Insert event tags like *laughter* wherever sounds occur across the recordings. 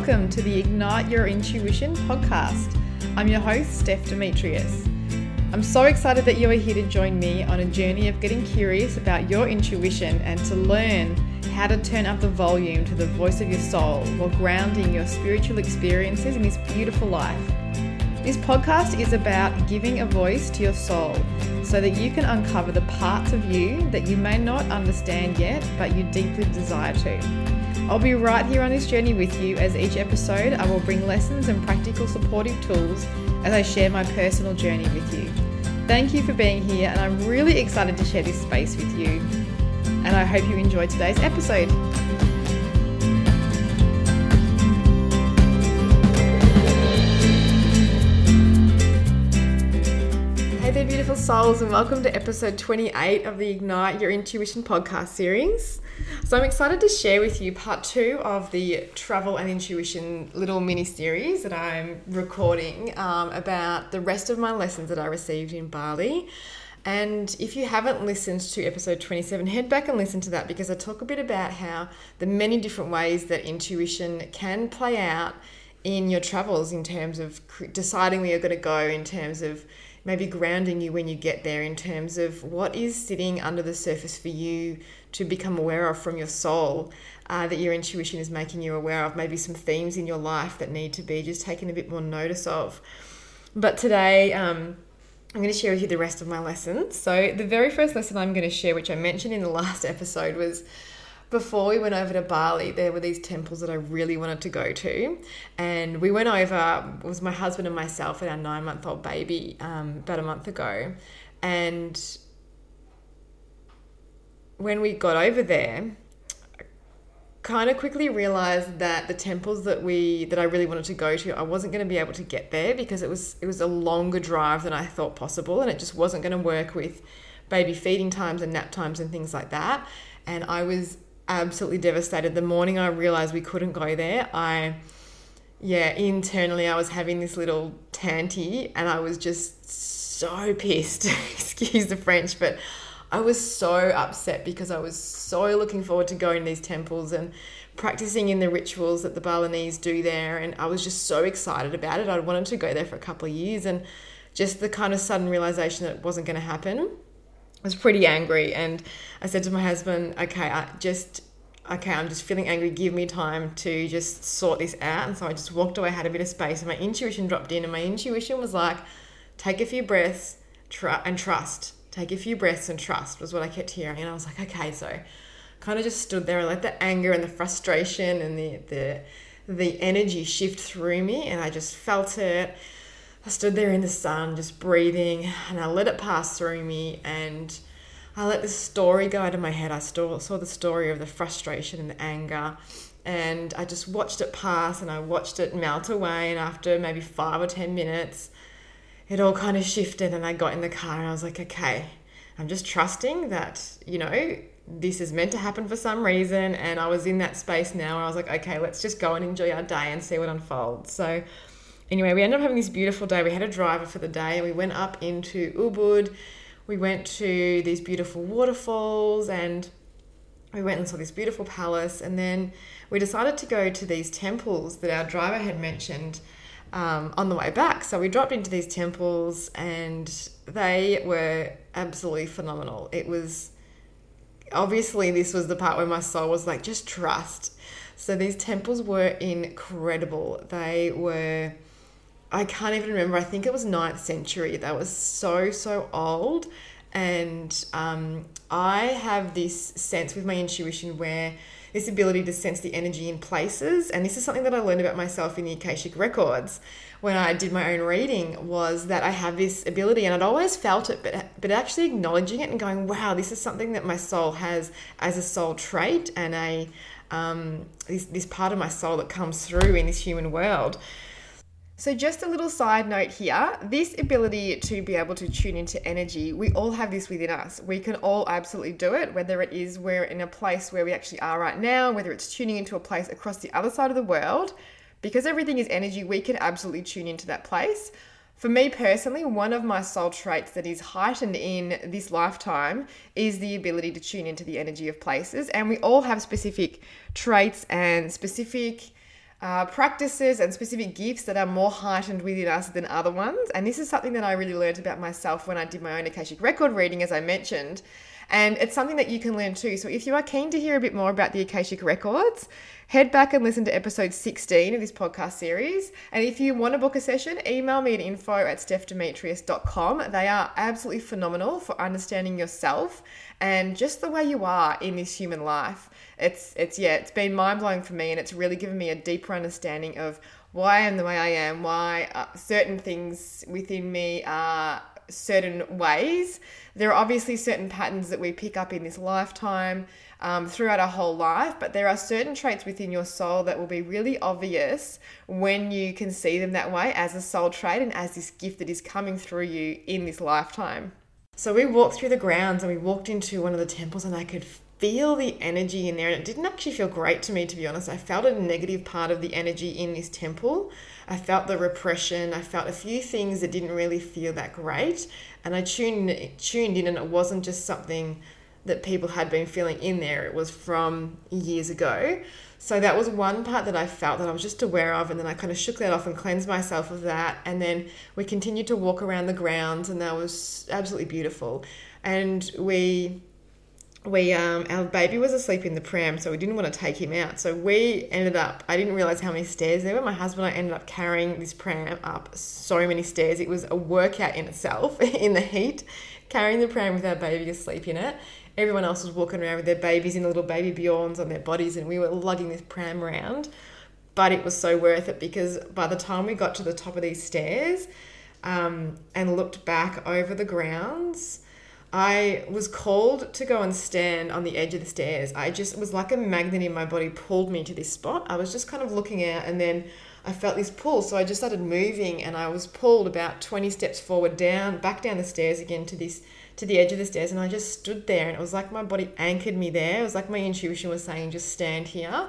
Welcome to the Ignite Your Intuition podcast. I'm your host, Steph Demetrius. I'm so excited that you are here to join me on a journey of getting curious about your intuition and to learn how to turn up the volume to the voice of your soul while grounding your spiritual experiences in this beautiful life. This podcast is about giving a voice to your soul so that you can uncover the parts of you that you may not understand yet, but you deeply desire to. I'll be right here on this journey with you as each episode I will bring lessons and practical supportive tools as I share my personal journey with you. Thank you for being here, and I'm really excited to share this space with you. And I hope you enjoyed today's episode. Beautiful souls, and welcome to episode 28 of the Ignite Your Intuition podcast series. So I'm excited to share with you part two of the travel and intuition little mini series that I'm recording um, about the rest of my lessons that I received in Bali. And if you haven't listened to episode 27, head back and listen to that because I talk a bit about how the many different ways that intuition can play out in your travels in terms of deciding where you're going to go, in terms of maybe grounding you when you get there, in terms of what is sitting under the surface for you to become aware of from your soul uh, that your intuition is making you aware of, maybe some themes in your life that need to be just taken a bit more notice of. But today, um, I'm going to share with you the rest of my lessons. So, the very first lesson I'm going to share, which I mentioned in the last *laughs* episode, was before we went over to Bali, there were these temples that I really wanted to go to. And we went over, it was my husband and myself and our nine month old baby um, about a month ago. And when we got over there, I kind of quickly realized that the temples that we that I really wanted to go to, I wasn't going to be able to get there because it was it was a longer drive than I thought possible, and it just wasn't going to work with baby feeding times and nap times and things like that. And I was absolutely devastated. The morning I realized we couldn't go there, I yeah, internally I was having this little tanty and I was just so pissed. *laughs* Excuse the French, but I was so upset because I was so looking forward to going to these temples and practicing in the rituals that the Balinese do there. And I was just so excited about it. I wanted to go there for a couple of years. And just the kind of sudden realization that it wasn't going to happen I was pretty angry. And I said to my husband, okay, I just, okay, I'm just feeling angry. Give me time to just sort this out. And so I just walked away, had a bit of space, and my intuition dropped in. And my intuition was like, take a few breaths try, and trust take a few breaths and trust was what I kept hearing. And I was like, okay, so kind of just stood there. and let the anger and the frustration and the, the, the energy shift through me and I just felt it. I stood there in the sun, just breathing, and I let it pass through me. And I let the story go out of my head. I saw, saw the story of the frustration and the anger. And I just watched it pass and I watched it melt away. And after maybe five or 10 minutes, it all kind of shifted and I got in the car and I was like, okay, I'm just trusting that, you know, this is meant to happen for some reason. And I was in that space now where I was like, okay, let's just go and enjoy our day and see what unfolds. So, anyway, we ended up having this beautiful day. We had a driver for the day. We went up into Ubud. We went to these beautiful waterfalls and we went and saw this beautiful palace. And then we decided to go to these temples that our driver had mentioned um, on the way back. So we dropped into these temples and they were absolutely phenomenal. It was obviously, this was the part where my soul was like, just trust. So these temples were incredible. They were, I can't even remember, I think it was 9th century. That was so, so old. And um, I have this sense with my intuition where this ability to sense the energy in places. And this is something that I learned about myself in the Akashic Records when I did my own reading was that I have this ability and I'd always felt it, but, but actually acknowledging it and going, wow, this is something that my soul has as a soul trait and a um, this, this part of my soul that comes through in this human world. So, just a little side note here this ability to be able to tune into energy, we all have this within us. We can all absolutely do it, whether it is we're in a place where we actually are right now, whether it's tuning into a place across the other side of the world. Because everything is energy, we can absolutely tune into that place. For me personally, one of my soul traits that is heightened in this lifetime is the ability to tune into the energy of places. And we all have specific traits and specific uh, practices and specific gifts that are more heightened within us than other ones. And this is something that I really learned about myself when I did my own Akashic record reading, as I mentioned. And it's something that you can learn too. So if you are keen to hear a bit more about the Akashic Records, head back and listen to episode 16 of this podcast series. And if you want to book a session, email me at info at stephdemetrius.com. They are absolutely phenomenal for understanding yourself and just the way you are in this human life. It's, it's yeah, it's been mind blowing for me and it's really given me a deeper understanding of why I am the way I am, why uh, certain things within me are certain ways. There are obviously certain patterns that we pick up in this lifetime um, throughout our whole life, but there are certain traits within your soul that will be really obvious when you can see them that way as a soul trait and as this gift that is coming through you in this lifetime. So we walked through the grounds and we walked into one of the temples, and I could feel the energy in there. And it didn't actually feel great to me, to be honest. I felt a negative part of the energy in this temple. I felt the repression. I felt a few things that didn't really feel that great. And I tuned, tuned in, and it wasn't just something that people had been feeling in there, it was from years ago. So that was one part that I felt that I was just aware of, and then I kind of shook that off and cleansed myself of that. And then we continued to walk around the grounds, and that was absolutely beautiful. And we we um our baby was asleep in the pram so we didn't want to take him out. So we ended up i didn't realize how many stairs there were. My husband and i ended up carrying this pram up so many stairs. It was a workout in itself *laughs* in the heat carrying the pram with our baby asleep in it. Everyone else was walking around with their babies in little baby bjorns on their bodies and we were lugging this pram around. But it was so worth it because by the time we got to the top of these stairs um, and looked back over the grounds I was called to go and stand on the edge of the stairs. I just was like a magnet in my body pulled me to this spot. I was just kind of looking out and then I felt this pull. So I just started moving and I was pulled about 20 steps forward down, back down the stairs again to this to the edge of the stairs and I just stood there and it was like my body anchored me there. It was like my intuition was saying just stand here.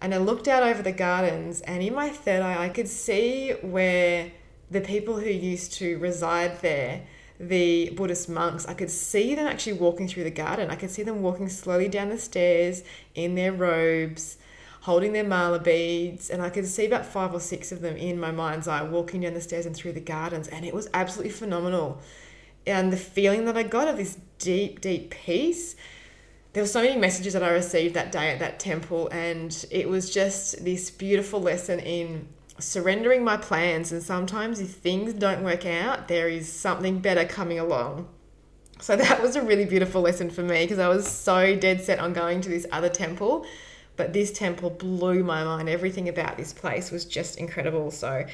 And I looked out over the gardens and in my third eye I could see where the people who used to reside there the Buddhist monks, I could see them actually walking through the garden. I could see them walking slowly down the stairs in their robes, holding their mala beads, and I could see about five or six of them in my mind's eye walking down the stairs and through the gardens, and it was absolutely phenomenal. And the feeling that I got of this deep, deep peace. There were so many messages that I received that day at that temple, and it was just this beautiful lesson in surrendering my plans. And sometimes, if things don't work out, there is something better coming along. So that was a really beautiful lesson for me because I was so dead set on going to this other temple. But this temple blew my mind. Everything about this place was just incredible. So,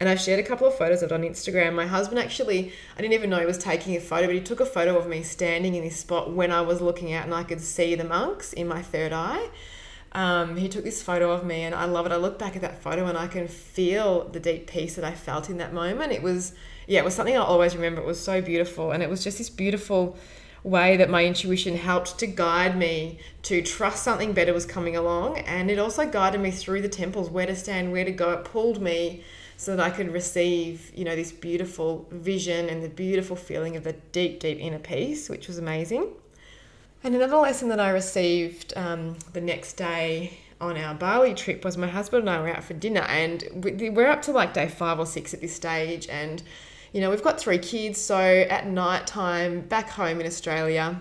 and I've shared a couple of photos of it on Instagram. My husband actually, I didn't even know he was taking a photo, but he took a photo of me standing in this spot when I was looking out and I could see the monks in my third eye. Um, he took this photo of me and I love it. I look back at that photo and I can feel the deep peace that I felt in that moment. It was, yeah, it was something I'll always remember. It was so beautiful. And it was just this beautiful way that my intuition helped to guide me to trust something better was coming along. And it also guided me through the temples, where to stand, where to go. It pulled me so that I could receive, you know, this beautiful vision and the beautiful feeling of the deep, deep inner peace, which was amazing. And another lesson that I received um, the next day on our Bali trip was my husband and I were out for dinner, and we're up to like day five or six at this stage. And, you know, we've got three kids, so at night time back home in Australia,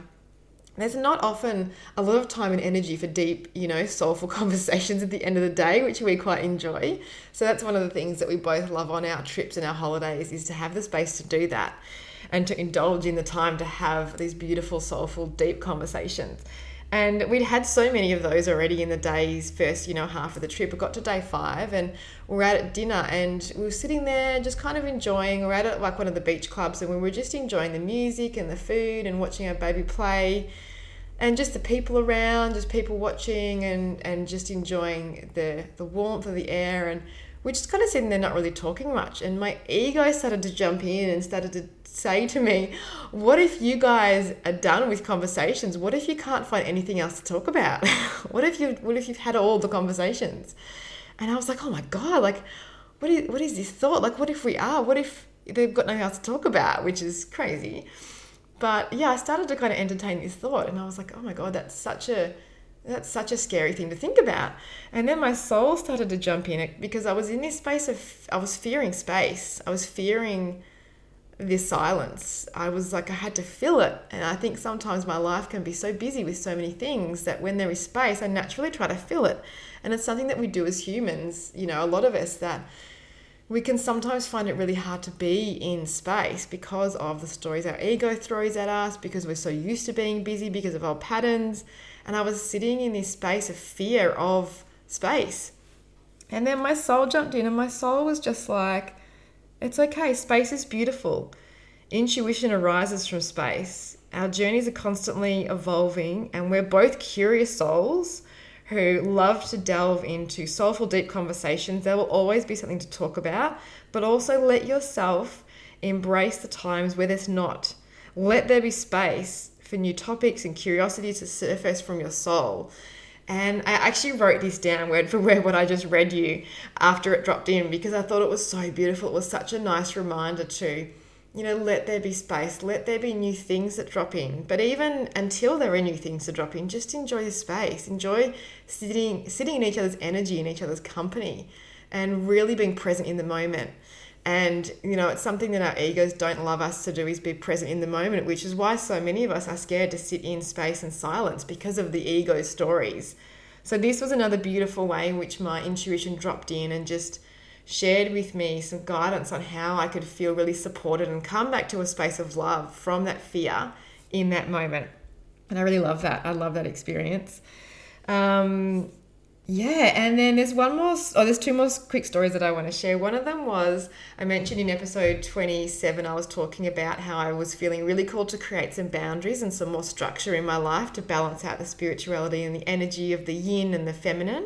there's not often a lot of time and energy for deep, you know, soulful *laughs* conversations at the end of the day, which we quite enjoy. So that's one of the things that we both love on our trips and our holidays is to have the space to do that and to indulge in the time to have these beautiful, soulful, deep conversations. And we'd had so many of those already in the day's first, you know, half of the trip. We got to day five and we're out at dinner and we were sitting there just kind of enjoying. We're at like one of the beach clubs and we were just enjoying the music and the food and watching our baby play and just the people around, just people watching and, and just enjoying the, the warmth of the air. And we're just kind of sitting there not really talking much. And my ego started to jump in and started to say to me, What if you guys are done with conversations? What if you can't find anything else to talk about? *laughs* what if you what if you've had all the conversations? And I was like, Oh my God, like what is what is this thought? Like what if we are? What if they've got nothing else to talk about, which is crazy. But yeah, I started to kind of entertain this thought, and I was like, oh my god, that's such a that's such a scary thing to think about. And then my soul started to jump in it because I was in this space of I was fearing space. I was fearing this silence. I was like I had to fill it. And I think sometimes my life can be so busy with so many things that when there is space, I naturally try to fill it. And it's something that we do as humans, you know, a lot of us that we can sometimes find it really hard to be in space because of the stories our ego throws at us, because we're so used to being busy, because of our patterns. And I was sitting in this space of fear of space. And then my soul jumped in, and my soul was just like, it's okay, space is beautiful. Intuition arises from space. Our journeys are constantly evolving, and we're both curious souls who love to delve into soulful, deep conversations. There will always be something to talk about, but also let yourself embrace the times where there's not. Let there be space for new topics and curiosity to surface from your soul. And I actually wrote this down word for word what I just read you after it dropped in because I thought it was so beautiful. It was such a nice reminder to you know, let there be space, let there be new things that drop in. But even until there are new things to drop in, just enjoy the space. Enjoy sitting sitting in each other's energy, in each other's company, and really being present in the moment. And you know, it's something that our egos don't love us to do is be present in the moment, which is why so many of us are scared to sit in space and silence because of the ego stories. So this was another beautiful way in which my intuition dropped in and just shared with me some guidance on how I could feel really supported and come back to a space of love from that fear in that moment. And I really love that. I love that experience. Um, yeah, and then there's one more, oh, there's two more quick stories that I want to share. One of them was I mentioned in episode 27, I was talking about how I was feeling really called to create some boundaries and some more structure in my life to balance out the spirituality and the energy of the yin and the feminine.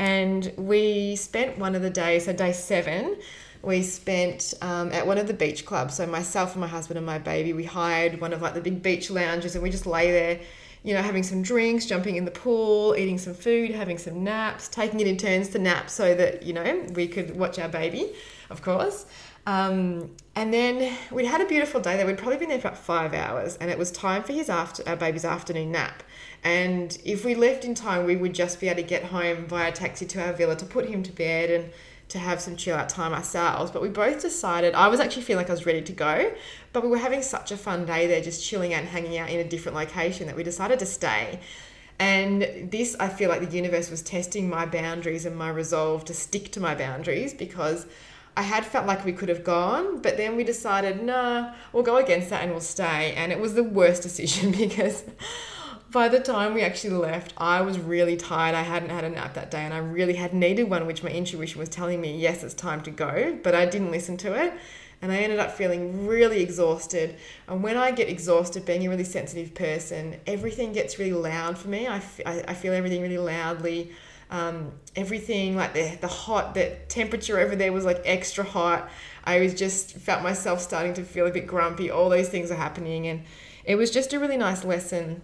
And we spent one of the days, so day seven, we spent um, at one of the beach clubs. So myself and my husband and my baby, we hired one of like the big beach lounges, and we just lay there, you know, having some drinks, jumping in the pool, eating some food, having some naps, taking it in turns to nap so that you know we could watch our baby, of course. Um, and then we'd had a beautiful day there. We'd probably been there for about five hours, and it was time for his after our baby's afternoon nap. And if we left in time, we would just be able to get home via taxi to our villa to put him to bed and to have some chill out time ourselves. But we both decided, I was actually feeling like I was ready to go, but we were having such a fun day there, just chilling out and hanging out in a different location, that we decided to stay. And this, I feel like the universe was testing my boundaries and my resolve to stick to my boundaries because I had felt like we could have gone, but then we decided, nah, we'll go against that and we'll stay. And it was the worst *laughs* decision because by the time we actually left, I was really tired. I hadn't had a nap that day and I really had needed one, which my intuition was telling me, yes, it's time to go, but I didn't listen to it. And I ended up feeling really exhausted. And when I get exhausted, being a really sensitive person, everything gets really loud for me. I, feel everything really loudly. Um, everything like the, the hot, the temperature over there was like extra hot. I was just felt myself starting to feel a bit grumpy. All those things are happening. And it was just a really nice lesson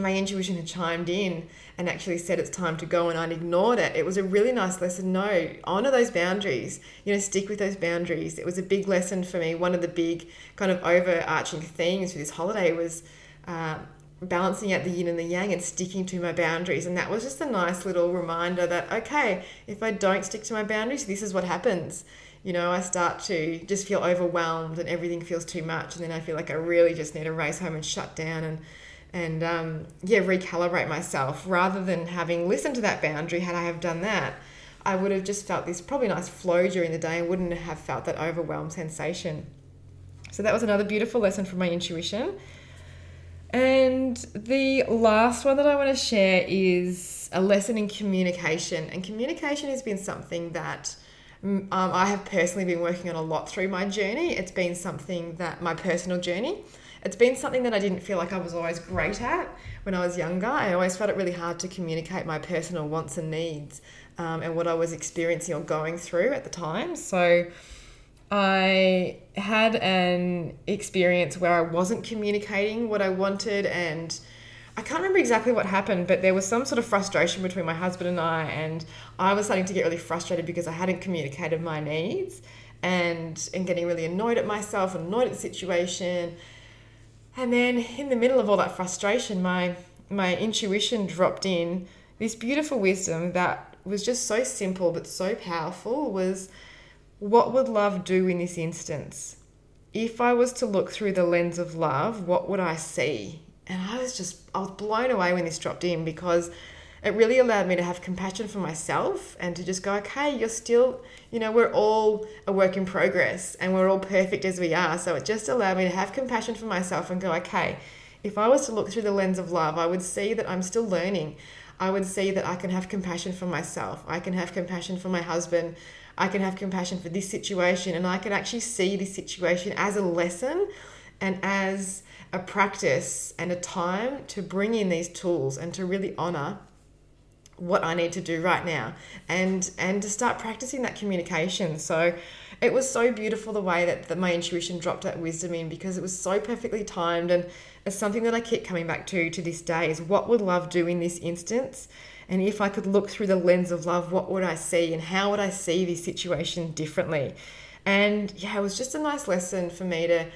my intuition had chimed in and actually said it's time to go and I'd ignored it. It was a really nice lesson. No, honor those boundaries, you know, stick with those boundaries. It was a big lesson for me. One of the big kind of overarching themes for this holiday was uh, balancing out the yin and the yang and sticking to my boundaries. And that was just a nice little reminder that, okay, if I don't stick to my boundaries, this is what happens. You know, I start to just feel overwhelmed and everything feels too much. And then I feel like I really just need to race home and shut down and and um, yeah, recalibrate myself rather than having listened to that boundary. Had I have done that, I would have just felt this probably nice flow during the day and wouldn't have felt that overwhelmed sensation. So that was another beautiful lesson from my intuition. And the last one that I want to share is a lesson in communication. And communication has been something that mm, um, I have personally been working on a lot through my journey. It's been something that my personal journey it's been something that I didn't feel like I was always great at when I was younger. I always felt it really hard to communicate my personal wants and needs um, and what I was experiencing or going through at the time. So I had an experience where I wasn't communicating what I wanted and I can't remember exactly what happened, but there was some sort of frustration between my husband and I, and I was starting to get really frustrated because I hadn't communicated my needs and and getting really annoyed at myself, annoyed at the situation. And then in the middle of all that frustration, my my intuition dropped in this beautiful wisdom that was just so simple but so powerful was what would love do in this instance? If I was to look through the lens of love, what would I see? And I was just, I was blown away when this dropped in because it really allowed me to have compassion for myself and to just go, okay, you're still, you know, we're all a work in progress and we're all perfect as we are. So it just allowed me to have compassion for myself and go, okay, if I was to look through the lens of love, I would see that I'm still learning. I would see that I can have compassion for myself. I can have compassion for my husband. I can have compassion for this situation. And I can actually see this situation as a lesson and as a practice and a time to bring in these tools and to really honor what I need to do right now and and to start practicing that communication. So it was so beautiful the way that, that my intuition dropped that wisdom in because it was so perfectly timed and it's something that I keep coming back to to this day is what would love do in this instance? And if I could look through the lens of love, what would I see and how would I see this situation differently? And yeah, it was just a nice lesson for me to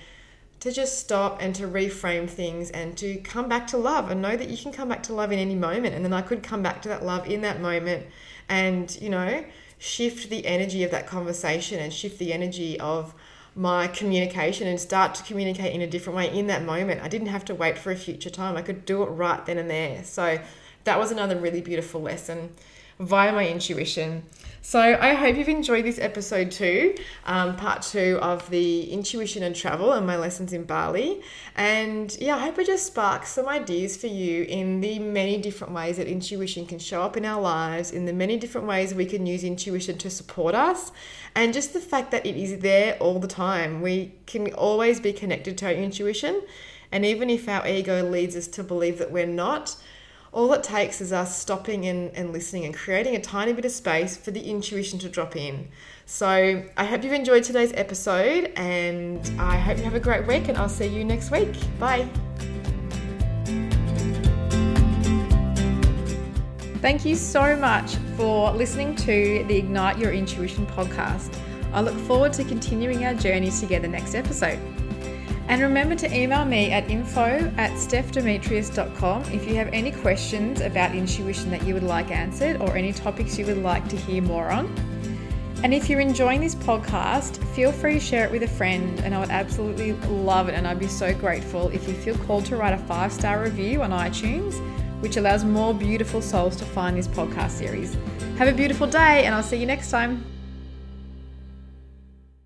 to just stop and to reframe things and to come back to love and know that you can come back to love in any moment. And then I could come back to that love in that moment and, you know, shift the energy of that conversation and shift the energy of my communication and start to communicate in a different way in that moment. I didn't have to wait for a future time. I could do it right then and there. So that was another really beautiful lesson via my intuition. So I hope you've enjoyed this episode too, um, part two of the intuition and travel and my lessons in Bali. And yeah, I hope it just sparks some ideas for you in the many different ways that intuition can show up in our lives, in the many different ways we can use intuition to support us, and just the fact that it is there all the time. We can always be connected to our intuition. And even if our ego leads us to believe that we're not, all it takes is us stopping and, and listening and creating a tiny bit of space for the intuition to drop in. So I hope you've enjoyed today's episode and I hope you have a great week and I'll see you next week. Bye. Thank you so much for listening to the Ignite Your Intuition podcast. I look forward to continuing our journey together next episode. And remember to email me at info at stephdemetrius.com if you have any questions about intuition that you would like answered or any topics you would like to hear more on. And if you're enjoying this podcast, feel free to share it with a friend, and I would absolutely love it. And I'd be so grateful if you feel called to write a five star review on iTunes, which allows more beautiful souls to find this podcast series. Have a beautiful day, and I'll see you next time.